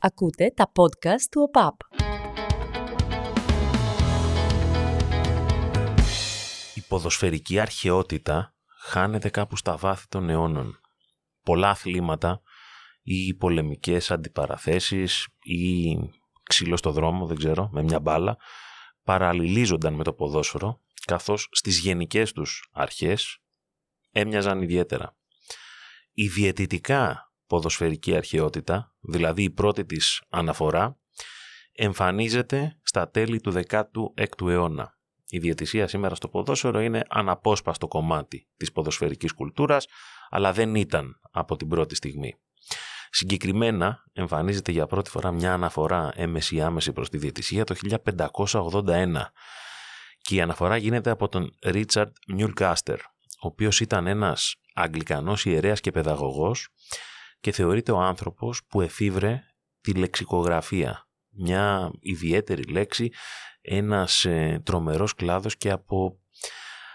Ακούτε τα podcast του ΟΠΑΠ. Η ποδοσφαιρική αρχαιότητα χάνεται κάπου στα βάθη των αιώνων. Πολλά αθλήματα ή πολεμικές αντιπαραθέσεις ή ξύλο στο δρόμο, δεν ξέρω, με μια μπάλα, παραλληλίζονταν με το ποδόσφαιρο, καθώς στις γενικές τους αρχές έμοιαζαν ιδιαίτερα. Η διαιτητικά ποδοσφαιρική αρχαιότητα, δηλαδή η πρώτη της αναφορά, εμφανίζεται στα τέλη του 16ου αιώνα. Η διαιτησία σήμερα στο ποδόσφαιρο είναι αναπόσπαστο κομμάτι της ποδοσφαιρικής κουλτούρας, αλλά δεν ήταν από την πρώτη στιγμή. Συγκεκριμένα εμφανίζεται για πρώτη φορά μια αναφορά έμεση άμεση προς τη διαιτησία το 1581 και η αναφορά γίνεται από τον Ρίτσαρντ Μιουλκάστερ, ο οποίος ήταν ένας Αγγλικανός ιερέας και παιδαγωγός και θεωρείται ο άνθρωπος που εφήβρε τη λεξικογραφία. Μια ιδιαίτερη λέξη, ένας ε, τρομερός κλάδος και από,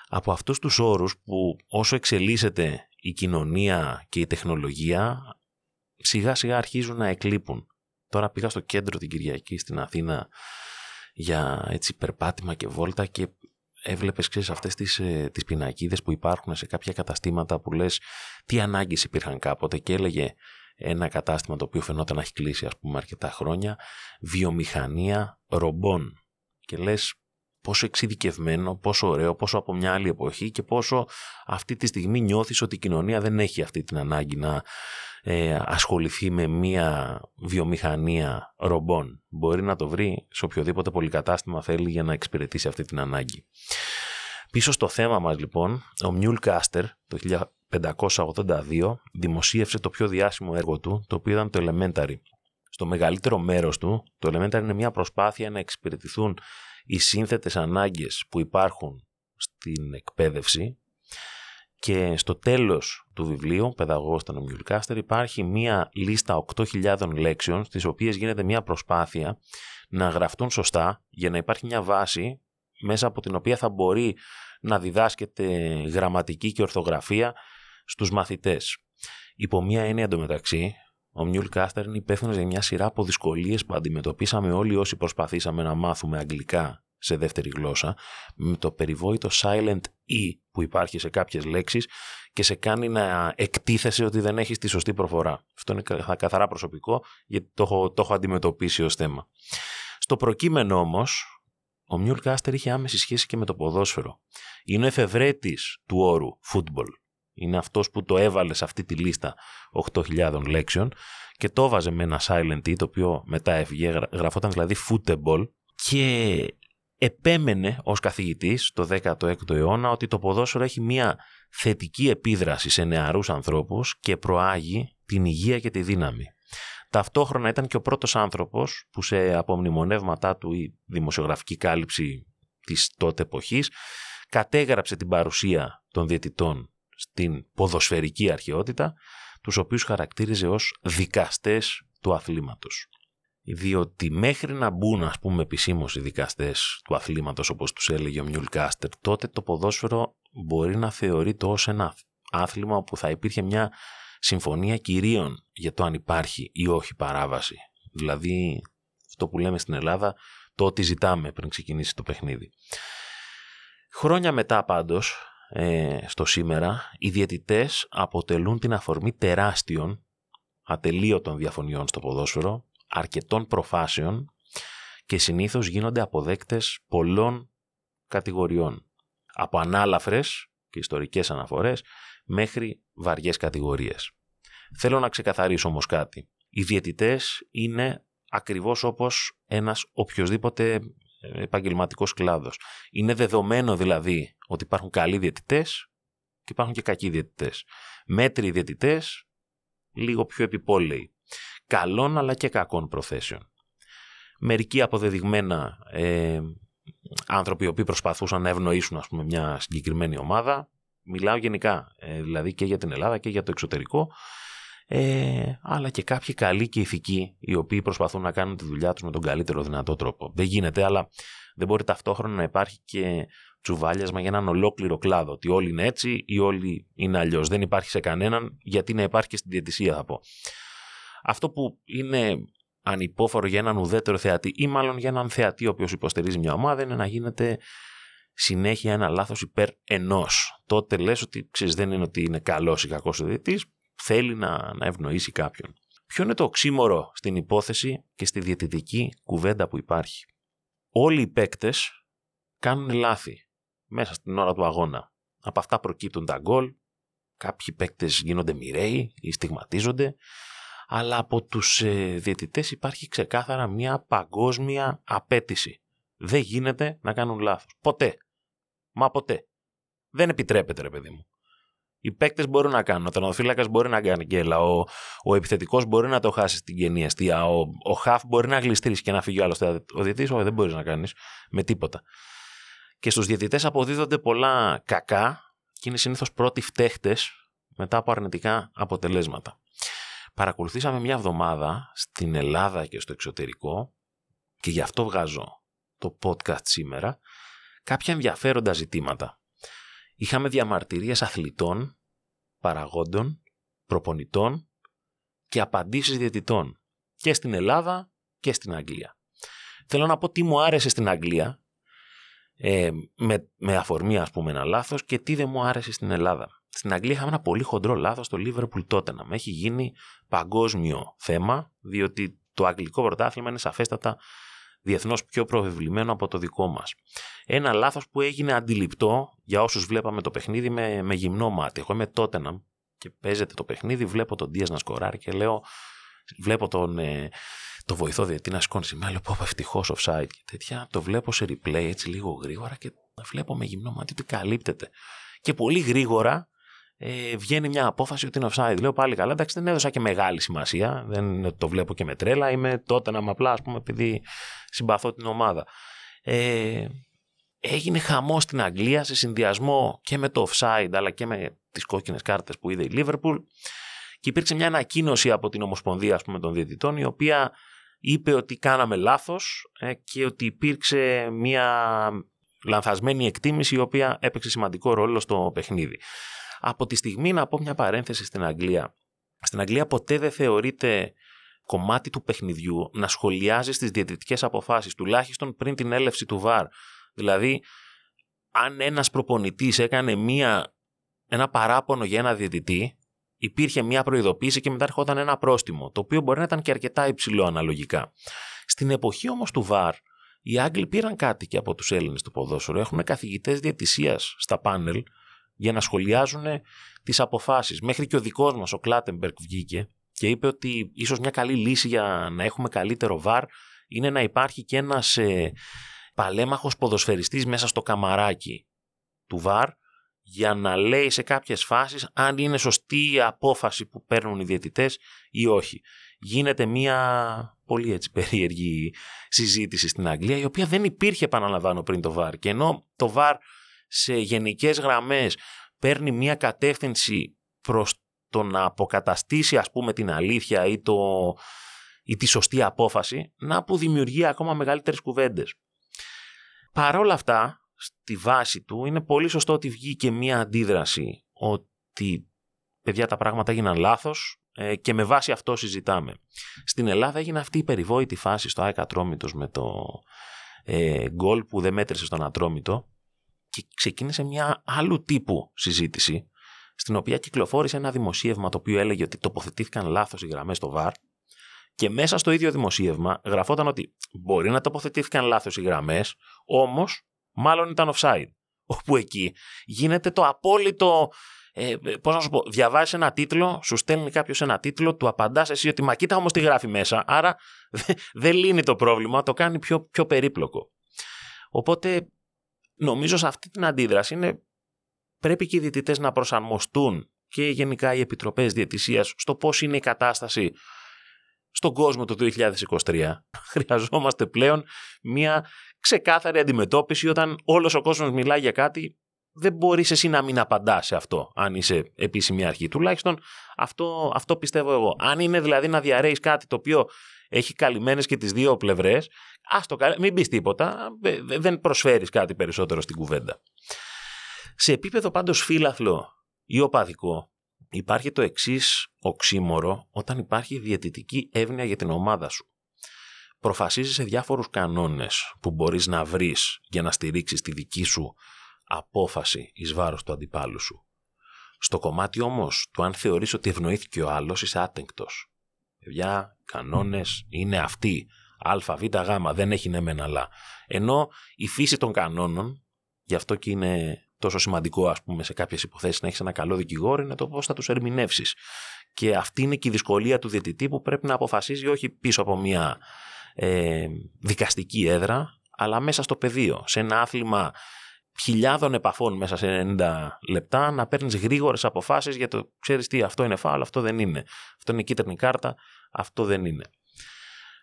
από αυτούς τους όρους που όσο εξελίσσεται η κοινωνία και η τεχνολογία σιγά σιγά αρχίζουν να εκλείπουν. Τώρα πήγα στο κέντρο την Κυριακή στην Αθήνα για έτσι περπάτημα και βόλτα και έβλεπες ξέρεις αυτές τις, ε, τις πινακίδες που υπάρχουν σε κάποια καταστήματα που λες τι ανάγκες υπήρχαν κάποτε και έλεγε ένα κατάστημα το οποίο φαινόταν να έχει κλείσει ας πούμε αρκετά χρόνια βιομηχανία ρομπών. Και λες πόσο εξειδικευμένο, πόσο ωραίο, πόσο από μια άλλη εποχή και πόσο αυτή τη στιγμή νιώθεις ότι η κοινωνία δεν έχει αυτή την ανάγκη να ε, ασχοληθεί με μια βιομηχανία ρομπών. Μπορεί να το βρει σε οποιοδήποτε πολυκατάστημα θέλει για να εξυπηρετήσει αυτή την ανάγκη. Πίσω στο θέμα μας λοιπόν, ο Μιούλ Κάστερ το 1582 δημοσίευσε το πιο διάσημο έργο του, το οποίο ήταν το Elementary. Στο μεγαλύτερο μέρος του, το Elementary είναι μια προσπάθεια να εξυπηρετηθούν οι σύνθετες ανάγκες που υπάρχουν στην εκπαίδευση και στο τέλος του βιβλίου, παιδαγωγός ήταν ο Μιουλκάστερ, υπάρχει μία λίστα 8.000 λέξεων στις οποίες γίνεται μία προσπάθεια να γραφτούν σωστά για να υπάρχει μια βάση μέσα από την οποία θα μπορεί να διδάσκεται γραμματική και ορθογραφία στους μαθητές. Υπό μία έννοια εντωμεταξύ, ο Μιούλ Κάστερ είναι υπεύθυνος για μια σειρά από δυσκολίες που αντιμετωπίσαμε όλοι όσοι προσπαθήσαμε να μάθουμε αγγλικά σε δεύτερη γλώσσα, με το περιβόητο silent e που υπάρχει σε κάποιες λέξεις και σε κάνει να εκτίθεσαι ότι δεν έχεις τη σωστή προφορά. Αυτό είναι καθαρά προσωπικό, γιατί το έχω, το έχω αντιμετωπίσει ως θέμα. Στο προκείμενο όμως, ο Μιούλ Κάστερ είχε άμεση σχέση και με το ποδόσφαιρο. Είναι ο εφευρέτης του όρου football. Είναι αυτός που το έβαλε σε αυτή τη λίστα 8.000 λέξεων και το έβαζε με ένα silent e, το οποίο μετά έφυγε, γραφόταν δηλαδή football και επέμενε ως καθηγητής το 16ο αιώνα ότι το ποδόσφαιρο έχει μια θετική επίδραση σε νεαρούς ανθρώπους και προάγει την υγεία και τη δύναμη. Ταυτόχρονα ήταν και ο πρώτος άνθρωπος που σε απομνημονεύματά του η δημοσιογραφική κάλυψη της τότε εποχής κατέγραψε την παρουσία των διαιτητών στην ποδοσφαιρική αρχαιότητα, τους οποίους χαρακτήριζε ως δικαστές του αθλήματος διότι μέχρι να μπουν ας πούμε επισήμως οι δικαστές του αθλήματος όπως τους έλεγε ο Μιουλ Κάστερ τότε το ποδόσφαιρο μπορεί να θεωρείται ως ένα άθλημα όπου θα υπήρχε μια συμφωνία κυρίων για το αν υπάρχει ή όχι παράβαση. Δηλαδή αυτό που λέμε στην Ελλάδα το ότι ζητάμε πριν ξεκινήσει το παιχνίδι. Χρόνια μετά πάντως ε, στο σήμερα οι διαιτητές αποτελούν την αφορμή τεράστιων ατελείωτων διαφωνιών στο ποδόσφαιρο αρκετών προφάσεων και συνήθως γίνονται αποδέκτες πολλών κατηγοριών. Από ανάλαφρες και ιστορικές αναφορές μέχρι βαριές κατηγορίες. Θέλω να ξεκαθαρίσω όμως κάτι. Οι διαιτητές είναι ακριβώς όπως ένας οποιοδήποτε επαγγελματικός κλάδος. Είναι δεδομένο δηλαδή ότι υπάρχουν καλοί διαιτητές και υπάρχουν και κακοί διαιτητές. Μέτροι διαιτητές, λίγο πιο επιπόλαιοι καλών αλλά και κακών προθέσεων. Μερικοί αποδεδειγμένα ε, άνθρωποι οι οποίοι προσπαθούσαν να ευνοήσουν ας πούμε, μια συγκεκριμένη ομάδα, μιλάω γενικά ε, δηλαδή και για την Ελλάδα και για το εξωτερικό, ε, αλλά και κάποιοι καλοί και ηθικοί οι οποίοι προσπαθούν να κάνουν τη δουλειά τους με τον καλύτερο δυνατό τρόπο. Δεν γίνεται, αλλά δεν μπορεί ταυτόχρονα να υπάρχει και τσουβάλιασμα για έναν ολόκληρο κλάδο. Ότι όλοι είναι έτσι ή όλοι είναι αλλιώς. Δεν υπάρχει σε κανέναν, γιατί να υπάρχει και στην διαιτησία, θα πω. Αυτό που είναι ανυπόφορο για έναν ουδέτερο θεατή ή μάλλον για έναν θεατή ο οποίος υποστηρίζει μια ομάδα είναι να γίνεται συνέχεια ένα λάθος υπέρ ενός. Τότε λες ότι ξέρεις, δεν είναι ότι είναι καλός ή κακός ο διαιτητής, θέλει να, να ευνοήσει κάποιον. Ποιο είναι το οξύμορο στην υπόθεση και στη διαιτητική κουβέντα που υπάρχει; Όλοι οι παίκτες κάνουν λάθη μέσα στην ώρα του αγώνα. Από αυτά προκύπτουν τα γκολ, κάποιοι παίκτες γίνονται μοιραίοι ή στιγματίζονται, αλλά από τους ε, διαιτητές υπάρχει ξεκάθαρα μια παγκόσμια απέτηση. Δεν γίνεται να κάνουν λάθος. Ποτέ. Μα ποτέ. Δεν επιτρέπεται ρε παιδί μου. Οι παίκτες μπορούν να κάνουν. Ο τερματοφύλακας μπορεί να κάνει γκέλα. Ο, ο επιθετικός μπορεί να το χάσει στην κενή αστεία. Ο, ο χαφ μπορεί να γλιστρήσει και να φύγει ο άλλο. Ο διαιτητής, όχι, δεν μπορείς να κάνεις με τίποτα. Και στους διαιτητές αποδίδονται πολλά κακά και είναι συνήθως πρώτοι φταίχτες μετά από αρνητικά αποτελέσματα. Παρακολουθήσαμε μια εβδομάδα στην Ελλάδα και στο εξωτερικό και γι' αυτό βγάζω το podcast σήμερα κάποια ενδιαφέροντα ζητήματα. Είχαμε διαμαρτυρίες αθλητών, παραγόντων, προπονητών και απαντήσεις διαιτητών και στην Ελλάδα και στην Αγγλία. Θέλω να πω τι μου άρεσε στην Αγγλία ε, με, με αφορμή ας πούμε ένα λάθος και τι δεν μου άρεσε στην Ελλάδα. Στην Αγγλία είχαμε ένα πολύ χοντρό λάθος στο Liverpool Tottenham. Έχει γίνει παγκόσμιο θέμα διότι το αγγλικό πρωτάθλημα είναι σαφέστατα διεθνώς πιο προβεβλημένο από το δικό μας. Ένα λάθος που έγινε αντιληπτό για όσους βλέπαμε το παιχνίδι με, με γυμνό μάτι. Εγώ είμαι Τότεναμ και παίζεται το παιχνίδι, βλέπω τον Δίας να σκοράρει και λέω, βλέπω τον, ε, το βοηθό διετή να σκόνει σημαία, λέω πω ευτυχώς offside και τέτοια. Το βλέπω σε replay έτσι λίγο γρήγορα και βλέπω με γυμνό μάτι ότι καλύπτεται. Και πολύ γρήγορα ε, βγαίνει μια απόφαση ότι είναι offside. Λέω πάλι καλά, εντάξει δεν έδωσα και μεγάλη σημασία, δεν το βλέπω και με τρέλα, είμαι τότε να με απλά ας πούμε επειδή συμπαθώ την ομάδα. Ε, έγινε χαμό στην Αγγλία σε συνδυασμό και με το offside αλλά και με τις κόκκινες κάρτες που είδε η Liverpool και υπήρξε μια ανακοίνωση από την Ομοσπονδία ας πούμε, των Διαιτητών η οποία είπε ότι κάναμε λάθος ε, και ότι υπήρξε μια λανθασμένη εκτίμηση η οποία έπαιξε σημαντικό ρόλο στο παιχνίδι. Από τη στιγμή να πω μια παρένθεση στην Αγγλία. Στην Αγγλία ποτέ δεν θεωρείται κομμάτι του παιχνιδιού να σχολιάζει τις διαιτητικές αποφάσεις, τουλάχιστον πριν την έλευση του ΒΑΡ. Δηλαδή, αν ένας προπονητής έκανε μια, ένα παράπονο για ένα διαιτητή, υπήρχε μια προειδοποίηση και μετά έρχονταν ένα πρόστιμο, το οποίο μπορεί να ήταν και αρκετά υψηλό αναλογικά. Στην εποχή όμως του ΒΑΡ, οι Άγγλοι πήραν κάτι και από τους Έλληνες του ποδόσφαιρο. Έχουν καθηγητές διαιτησίας στα πάνελ για να σχολιάζουν τις αποφάσεις. Μέχρι και ο δικός μας, ο Κλάτεμπερκ, βγήκε και είπε ότι ίσως μια καλή λύση για να έχουμε καλύτερο βαρ είναι να υπάρχει και ένας ε, παλέμαχος ποδοσφαιριστής μέσα στο καμαράκι του βαρ για να λέει σε κάποιες φάσεις αν είναι σωστή η απόφαση που παίρνουν οι διαιτητές ή όχι. Γίνεται μια πολύ έτσι περίεργη συζήτηση στην Αγγλία η οποία δεν υπήρχε επαναλαμβάνω πριν το βαρ και ενώ το βαρ σε γενικές γραμμές παίρνει μια κατεύθυνση προς το να αποκαταστήσει ας πούμε την αλήθεια ή, το, ή τη σωστή απόφαση, να που δημιουργεί ακόμα μεγαλύτερες κουβέντες. Παρόλα αυτά, στη βάση του είναι πολύ σωστό ότι βγήκε μια αντίδραση ότι παιδιά τα πράγματα έγιναν λάθος ε, και με βάση αυτό συζητάμε. Στην Ελλάδα έγινε αυτή η περιβόητη φάση στο ΑΕΚ Ατρόμητος με το ε, γκολ που δεν μέτρησε στον Ατρόμητο και ξεκίνησε μια άλλου τύπου συζήτηση στην οποία κυκλοφόρησε ένα δημοσίευμα το οποίο έλεγε ότι τοποθετήθηκαν λάθος οι γραμμές στο ΒΑΡ και μέσα στο ίδιο δημοσίευμα γραφόταν ότι μπορεί να τοποθετήθηκαν λάθος οι γραμμές, όμως μάλλον ήταν offside. Όπου εκεί γίνεται το απόλυτο ε, Πώς να σου πω, διαβάζεις ένα τίτλο, σου στέλνει κάποιος ένα τίτλο, του απαντάς εσύ ότι μα κοίτα όμως τι γράφει μέσα. Άρα δεν λύνει το πρόβλημα, το κάνει πιο, πιο περίπλοκο. Οπότε νομίζω σε αυτή την αντίδραση είναι, πρέπει και οι διαιτητές να προσαρμοστούν και γενικά οι επιτροπές διαιτησίας στο πώς είναι η κατάσταση στον κόσμο το 2023. Χρειαζόμαστε πλέον μια ξεκάθαρη αντιμετώπιση όταν όλος ο κόσμος μιλάει για κάτι δεν μπορείς εσύ να μην απαντάς σε αυτό αν είσαι επίσημη αρχή. Τουλάχιστον αυτό, αυτό πιστεύω εγώ. Αν είναι δηλαδή να διαρρέεις κάτι το οποίο έχει καλυμμένες και τις δύο πλευρές, ας το μην πεις τίποτα, δεν προσφέρεις κάτι περισσότερο στην κουβέντα. Σε επίπεδο πάντως φύλαθλο ή οπαδικό, υπάρχει το εξής οξύμορο όταν υπάρχει διαιτητική εύνοια για την ομάδα σου. προφασίζεις σε διάφορους κανόνες που μπορείς να βρεις για να στηρίξεις τη δική σου απόφαση εις βάρος του αντιπάλου σου. Στο κομμάτι όμως του αν θεωρείς ότι ευνοήθηκε ο άλλος είσαι άτεγκτος. Παιδιά, κανόνες είναι αυτοί. Α, Β, Γ, δεν έχει ναι μεν αλλά. Ενώ η φύση των κανόνων, γι' αυτό και είναι τόσο σημαντικό ας πούμε σε κάποιες υποθέσεις να έχεις ένα καλό δικηγόρο, είναι το πώς θα τους ερμηνεύσεις. Και αυτή είναι και η δυσκολία του διαιτητή που πρέπει να αποφασίζει όχι πίσω από μια ε, δικαστική έδρα, αλλά μέσα στο πεδίο, σε ένα άθλημα χιλιάδων επαφών μέσα σε 90 λεπτά, να παίρνεις γρήγορες αποφάσεις για το ξέρεις τι, αυτό είναι φάουλ, αυτό δεν είναι. Αυτό είναι κίτρινη κάρτα, αυτό δεν είναι.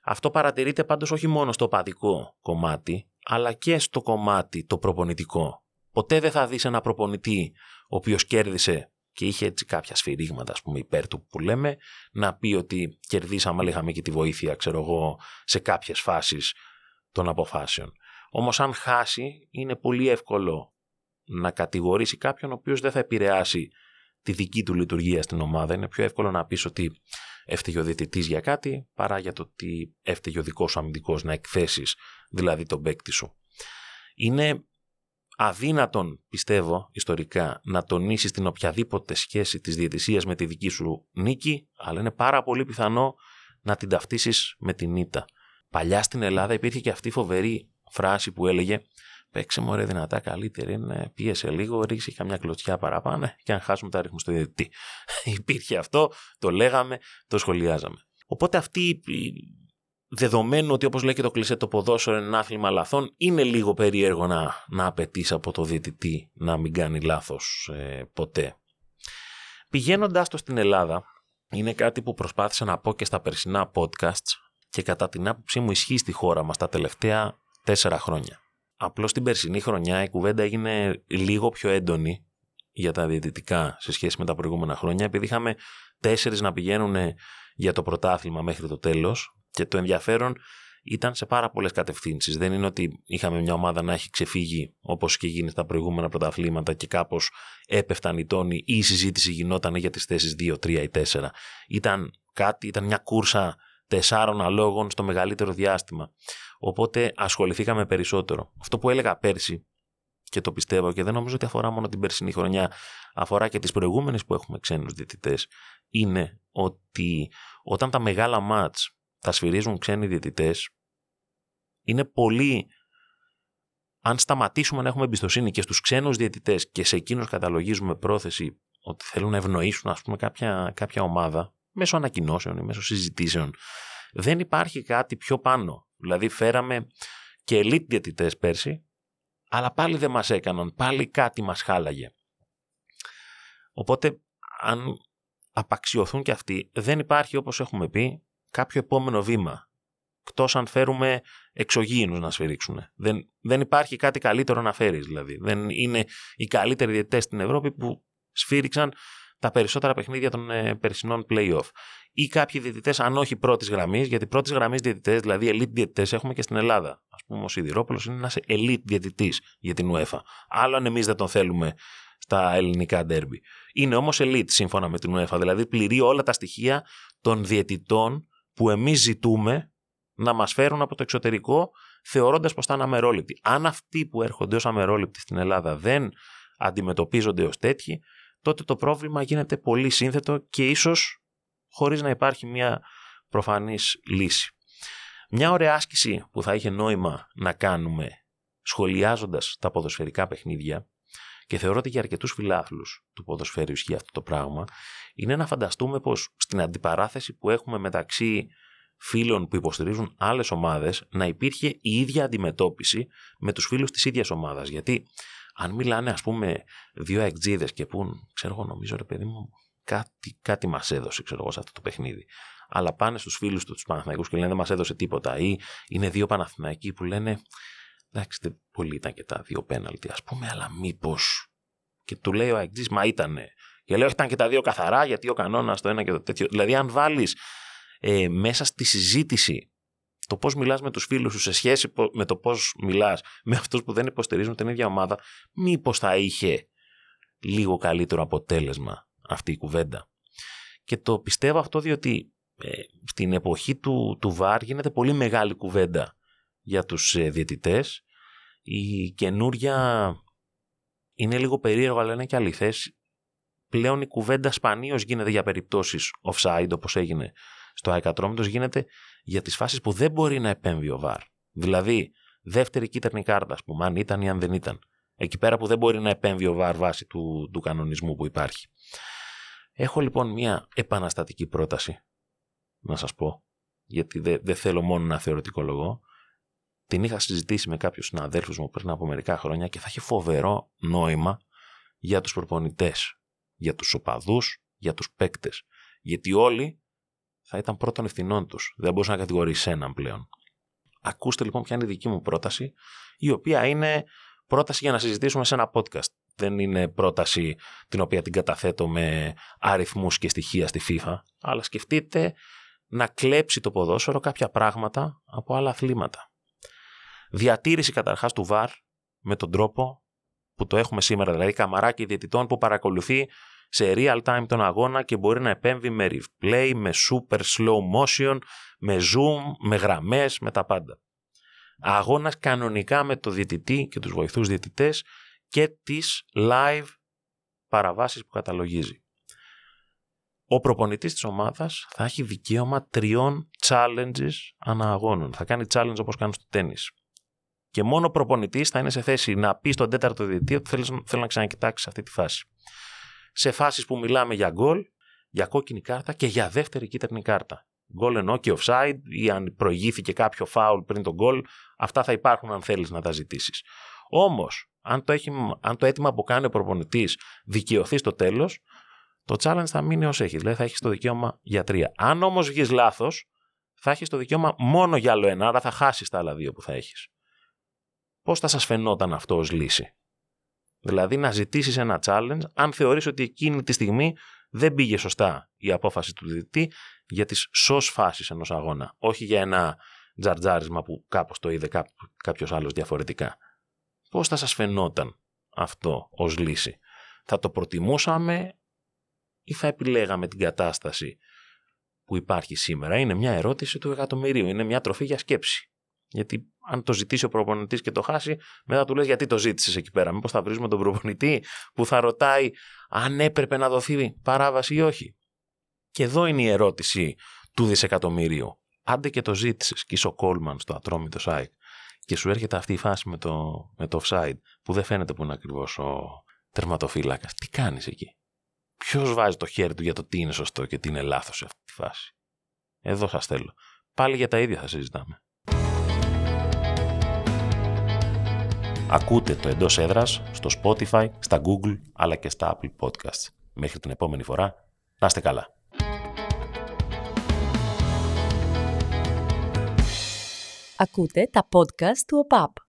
Αυτό παρατηρείται πάντως όχι μόνο στο παδικό κομμάτι, αλλά και στο κομμάτι το προπονητικό. Ποτέ δεν θα δεις ένα προπονητή ο οποίος κέρδισε και είχε έτσι κάποια σφυρίγματα, ας πούμε, υπέρ του που λέμε, να πει ότι κερδίσαμε, αλλά είχαμε και τη βοήθεια, ξέρω εγώ, σε κάποιες φάσεις των αποφάσεων. Όμως αν χάσει είναι πολύ εύκολο να κατηγορήσει κάποιον ο οποίος δεν θα επηρεάσει τη δική του λειτουργία στην ομάδα. Είναι πιο εύκολο να πεις ότι έφταιγε ο διαιτητής για κάτι παρά για το ότι έφταιγε ο δικός σου αμυντικός να εκθέσεις δηλαδή τον παίκτη σου. Είναι αδύνατον, πιστεύω, ιστορικά, να τονίσεις την οποιαδήποτε σχέση της διαιτησίας με τη δική σου νίκη, αλλά είναι πάρα πολύ πιθανό να την ταυτίσεις με την ήττα. Παλιά στην Ελλάδα υπήρχε και αυτή η φοβερή φράση που έλεγε Παίξε μωρέ δυνατά καλύτερη είναι, πίεσε λίγο, ρίξει καμιά κλωτσιά παραπάνω και αν χάσουμε τα ρίχνουμε στο διαιτητή. Υπήρχε αυτό, το λέγαμε, το σχολιάζαμε. Οπότε αυτή δεδομένου ότι όπως λέει και το κλεισέ το ποδόσφαιρο είναι ένα άθλημα λαθών, είναι λίγο περίεργο να, να απαιτείς από το διαιτητή να μην κάνει λάθος ε, ποτέ. Πηγαίνοντάς το στην Ελλάδα, είναι κάτι που προσπάθησα να πω και στα περσινά podcasts και κατά την άποψή μου ισχύει στη χώρα μας τα τελευταία τέσσερα χρόνια. Απλώς την περσινή χρονιά η κουβέντα έγινε λίγο πιο έντονη για τα διαιτητικά σε σχέση με τα προηγούμενα χρόνια, επειδή είχαμε τέσσερις να πηγαίνουν για το πρωτάθλημα μέχρι το τέλος και το ενδιαφέρον ήταν σε πάρα πολλές κατευθύνσεις. Δεν είναι ότι είχαμε μια ομάδα να έχει ξεφύγει όπως και γίνει στα προηγούμενα πρωταθλήματα και κάπως έπεφταν οι τόνοι ή η συζήτηση γινόταν για τις θέσεις 2, 3 ή 4. Ήταν κάτι, ήταν μια κούρσα τεσσάρων αλόγων στο μεγαλύτερο διάστημα. Οπότε ασχοληθήκαμε περισσότερο. Αυτό που έλεγα πέρσι και το πιστεύω και δεν νομίζω ότι αφορά μόνο την περσινή χρονιά, αφορά και τις προηγούμενες που έχουμε ξένους διαιτητές, είναι ότι όταν τα μεγάλα μάτς τα σφυρίζουν ξένοι διαιτητές, είναι πολύ... Αν σταματήσουμε να έχουμε εμπιστοσύνη και στους ξένους διαιτητές και σε εκείνους καταλογίζουμε πρόθεση ότι θέλουν να ευνοήσουν ας πούμε κάποια, κάποια ομάδα, μέσω ανακοινώσεων ή μέσω συζητήσεων, δεν υπάρχει κάτι πιο πάνω. Δηλαδή φέραμε και elite διαιτητές πέρσι, αλλά πάλι δεν μας έκαναν, πάλι κάτι μας χάλαγε. Οπότε αν απαξιωθούν και αυτοί, δεν υπάρχει όπως έχουμε πει κάποιο επόμενο βήμα. Εκτός αν φέρουμε εξωγήινους να σφυρίξουν. Δεν, δεν υπάρχει κάτι καλύτερο να φέρεις δηλαδή. Δεν είναι οι καλύτεροι διαιτητές στην Ευρώπη που σφύριξαν τα περισσότερα παιχνίδια των ε, περσινών playoff. Ή κάποιοι διαιτητές, αν όχι πρώτης γραμμής, γιατί πρώτης γραμμής διαιτητές, δηλαδή elite διαιτητές, έχουμε και στην Ελλάδα. Α πούμε, ο Σιδηρόπουλος είναι ένας elite διαιτητής για την UEFA. Άλλο αν εμείς δεν τον θέλουμε στα ελληνικά ντέρμπι. Είναι όμως elite σύμφωνα με την UEFA, δηλαδή πληρεί όλα τα στοιχεία των διαιτητών που εμείς ζητούμε να μας φέρουν από το εξωτερικό, θεωρώντας πως θα είναι αμερόληπτοι. Αν αυτοί που έρχονται ως αμερόληπτοι στην Ελλάδα δεν αντιμετωπίζονται ως τέτοιοι, τότε το πρόβλημα γίνεται πολύ σύνθετο και ίσως χωρίς να υπάρχει μια προφανής λύση. Μια ωραία άσκηση που θα είχε νόημα να κάνουμε σχολιάζοντας τα ποδοσφαιρικά παιχνίδια και θεωρώ ότι για αρκετούς φιλάθλους του ποδοσφαίρου ισχύει αυτό το πράγμα, είναι να φανταστούμε πως στην αντιπαράθεση που έχουμε μεταξύ φίλων που υποστηρίζουν άλλες ομάδες να υπήρχε η ίδια αντιμετώπιση με τους φίλους της ίδιας ομάδας. Γιατί αν μιλάνε, ας πούμε, δύο εκτζίδε και πούν, ξέρω εγώ, νομίζω ρε παιδί μου, κάτι, κάτι μας έδωσε, ξέρω εγώ, σε αυτό το παιχνίδι. Αλλά πάνε στους φίλους του, τους Παναθηναϊκούς και λένε δεν μας έδωσε τίποτα. Ή είναι δύο Παναθηναϊκοί που λένε, εντάξει, δεν πολύ ήταν και τα δύο πέναλτι, ας πούμε, αλλά μήπως. Και του λέει ο εκτζή, μα ήτανε. Και λέω, ήταν και τα δύο καθαρά, γιατί ο κανόνας το ένα και το τέτοιο. Δηλαδή, αν βάλεις ε, μέσα στη συζήτηση το πώς μιλάς με τους φίλους σου σε σχέση με το πώς μιλάς με αυτούς που δεν υποστηρίζουν την ίδια ομάδα, μήπως θα είχε λίγο καλύτερο αποτέλεσμα αυτή η κουβέντα. Και το πιστεύω αυτό διότι ε, στην εποχή του, του ΒΑΡ γίνεται πολύ μεγάλη κουβέντα για τους ε, διαιτητές. Η καινούρια είναι λίγο περίεργο αλλά είναι και αληθές. Πλέον η κουβέντα σπανίως γίνεται για περιπτώσεις offside όπως έγινε στο αεκατρόμητος γίνεται για τις φάσεις που δεν μπορεί να επέμβει ο ΒΑΡ. Δηλαδή δεύτερη κίτρινη κάρτα, ας πούμε, αν ήταν ή αν δεν ήταν. Εκεί πέρα που δεν μπορεί να επέμβει ο ΒΑΡ βάσει του, του κανονισμού που υπάρχει. Έχω λοιπόν μια επαναστατική πρόταση να σας πω, γιατί δεν θέλω μόνο να θεωρητικολογώ. Την είχα συζητήσει με κάποιους συναδέλφους μου πριν από μερικά χρόνια και θα έχει φοβερό νόημα για τους προπονητές, για τους οπαδούς, για τους παίκτες. Γιατί όλοι θα ήταν πρώτον ευθυνών τους. Δεν μπορούσε να κατηγορήσει έναν πλέον. Ακούστε λοιπόν ποια είναι η δική μου πρόταση, η οποία είναι πρόταση για να συζητήσουμε σε ένα podcast. Δεν είναι πρόταση την οποία την καταθέτω με αριθμούς και στοιχεία στη FIFA, αλλά σκεφτείτε να κλέψει το ποδόσφαιρο κάποια πράγματα από άλλα αθλήματα. Διατήρηση καταρχάς του VAR με τον τρόπο που το έχουμε σήμερα, δηλαδή καμαράκι διαιτητών που παρακολουθεί σε real time τον αγώνα και μπορεί να επέμβει με replay, με super slow motion, με zoom, με γραμμές, με τα πάντα. Αγώνας κανονικά με το διαιτητή και τους βοηθούς διαιτητές και τις live παραβάσεις που καταλογίζει. Ο προπονητής της ομάδας θα έχει δικαίωμα τριών challenges ανά αγώνων. Θα κάνει challenge όπως κάνει στο τέννις. Και μόνο ο προπονητής θα είναι σε θέση να πει στον τέταρτο διαιτητή ότι θέλει, να ξανακοιτάξεις αυτή τη φάση σε φάσεις που μιλάμε για γκολ, για κόκκινη κάρτα και για δεύτερη κίτρινη κάρτα. Γκολ εννοώ και offside ή αν προηγήθηκε κάποιο φάουλ πριν τον γκολ, αυτά θα υπάρχουν αν θέλεις να τα ζητήσεις. Όμως, αν το, έχει, αν το αίτημα που κάνει ο προπονητής δικαιωθεί στο τέλος, το challenge θα μείνει ως έχει, δηλαδή θα έχεις το δικαίωμα για τρία. Αν όμως βγεις λάθος, θα έχεις το δικαίωμα μόνο για άλλο ένα, άρα θα χάσεις τα άλλα δύο που θα έχεις. Πώς θα σας φαινόταν αυτό ως λύση; Δηλαδή να ζητήσεις ένα challenge αν θεωρείς ότι εκείνη τη στιγμή δεν πήγε σωστά η απόφαση του διαιτητή για τις σως φάσεις ενός αγώνα. Όχι για ένα τζαρτζάρισμα που κάπως το είδε κάποιος άλλος διαφορετικά. Πώς θα σας φαινόταν αυτό ως λύση; Θα το προτιμούσαμε ή θα επιλέγαμε την κατάσταση που υπάρχει σήμερα; Είναι μια ερώτηση του εκατομμυρίου. Είναι μια τροφή για σκέψη. Γιατί αν το ζητήσει ο προπονητής και το χάσει, μετά του λες γιατί το ζήτησες εκεί πέρα; Μήπως θα βρούμε τον προπονητή που θα ρωτάει αν έπρεπε να δοθεί παράβαση ή όχι. Και εδώ είναι η ερώτηση του δισεκατομμυρίου. Άντε και το ζήτησες και είσαι ο Κόλμαν στο ατρόμητο ΣΑΙΚ και σου έρχεται αυτή η φάση με το, με το offside που δεν φαίνεται που είναι ακριβώς ο τερματοφύλακας. Τι κάνεις εκεί; Ποιος βάζει το χέρι του για το τι είναι σωστό και τι είναι λάθος σε αυτή τη φάση; Εδώ σας θέλω. Πάλι για τα ίδια θα συζητάμε. Ακούτε το εντός έδρας στο Spotify, στα Google αλλά και στα Apple Podcasts. Μέχρι την επόμενη φορά, να είστε καλά. Ακούτε τα podcast του ΟΠΑΠ.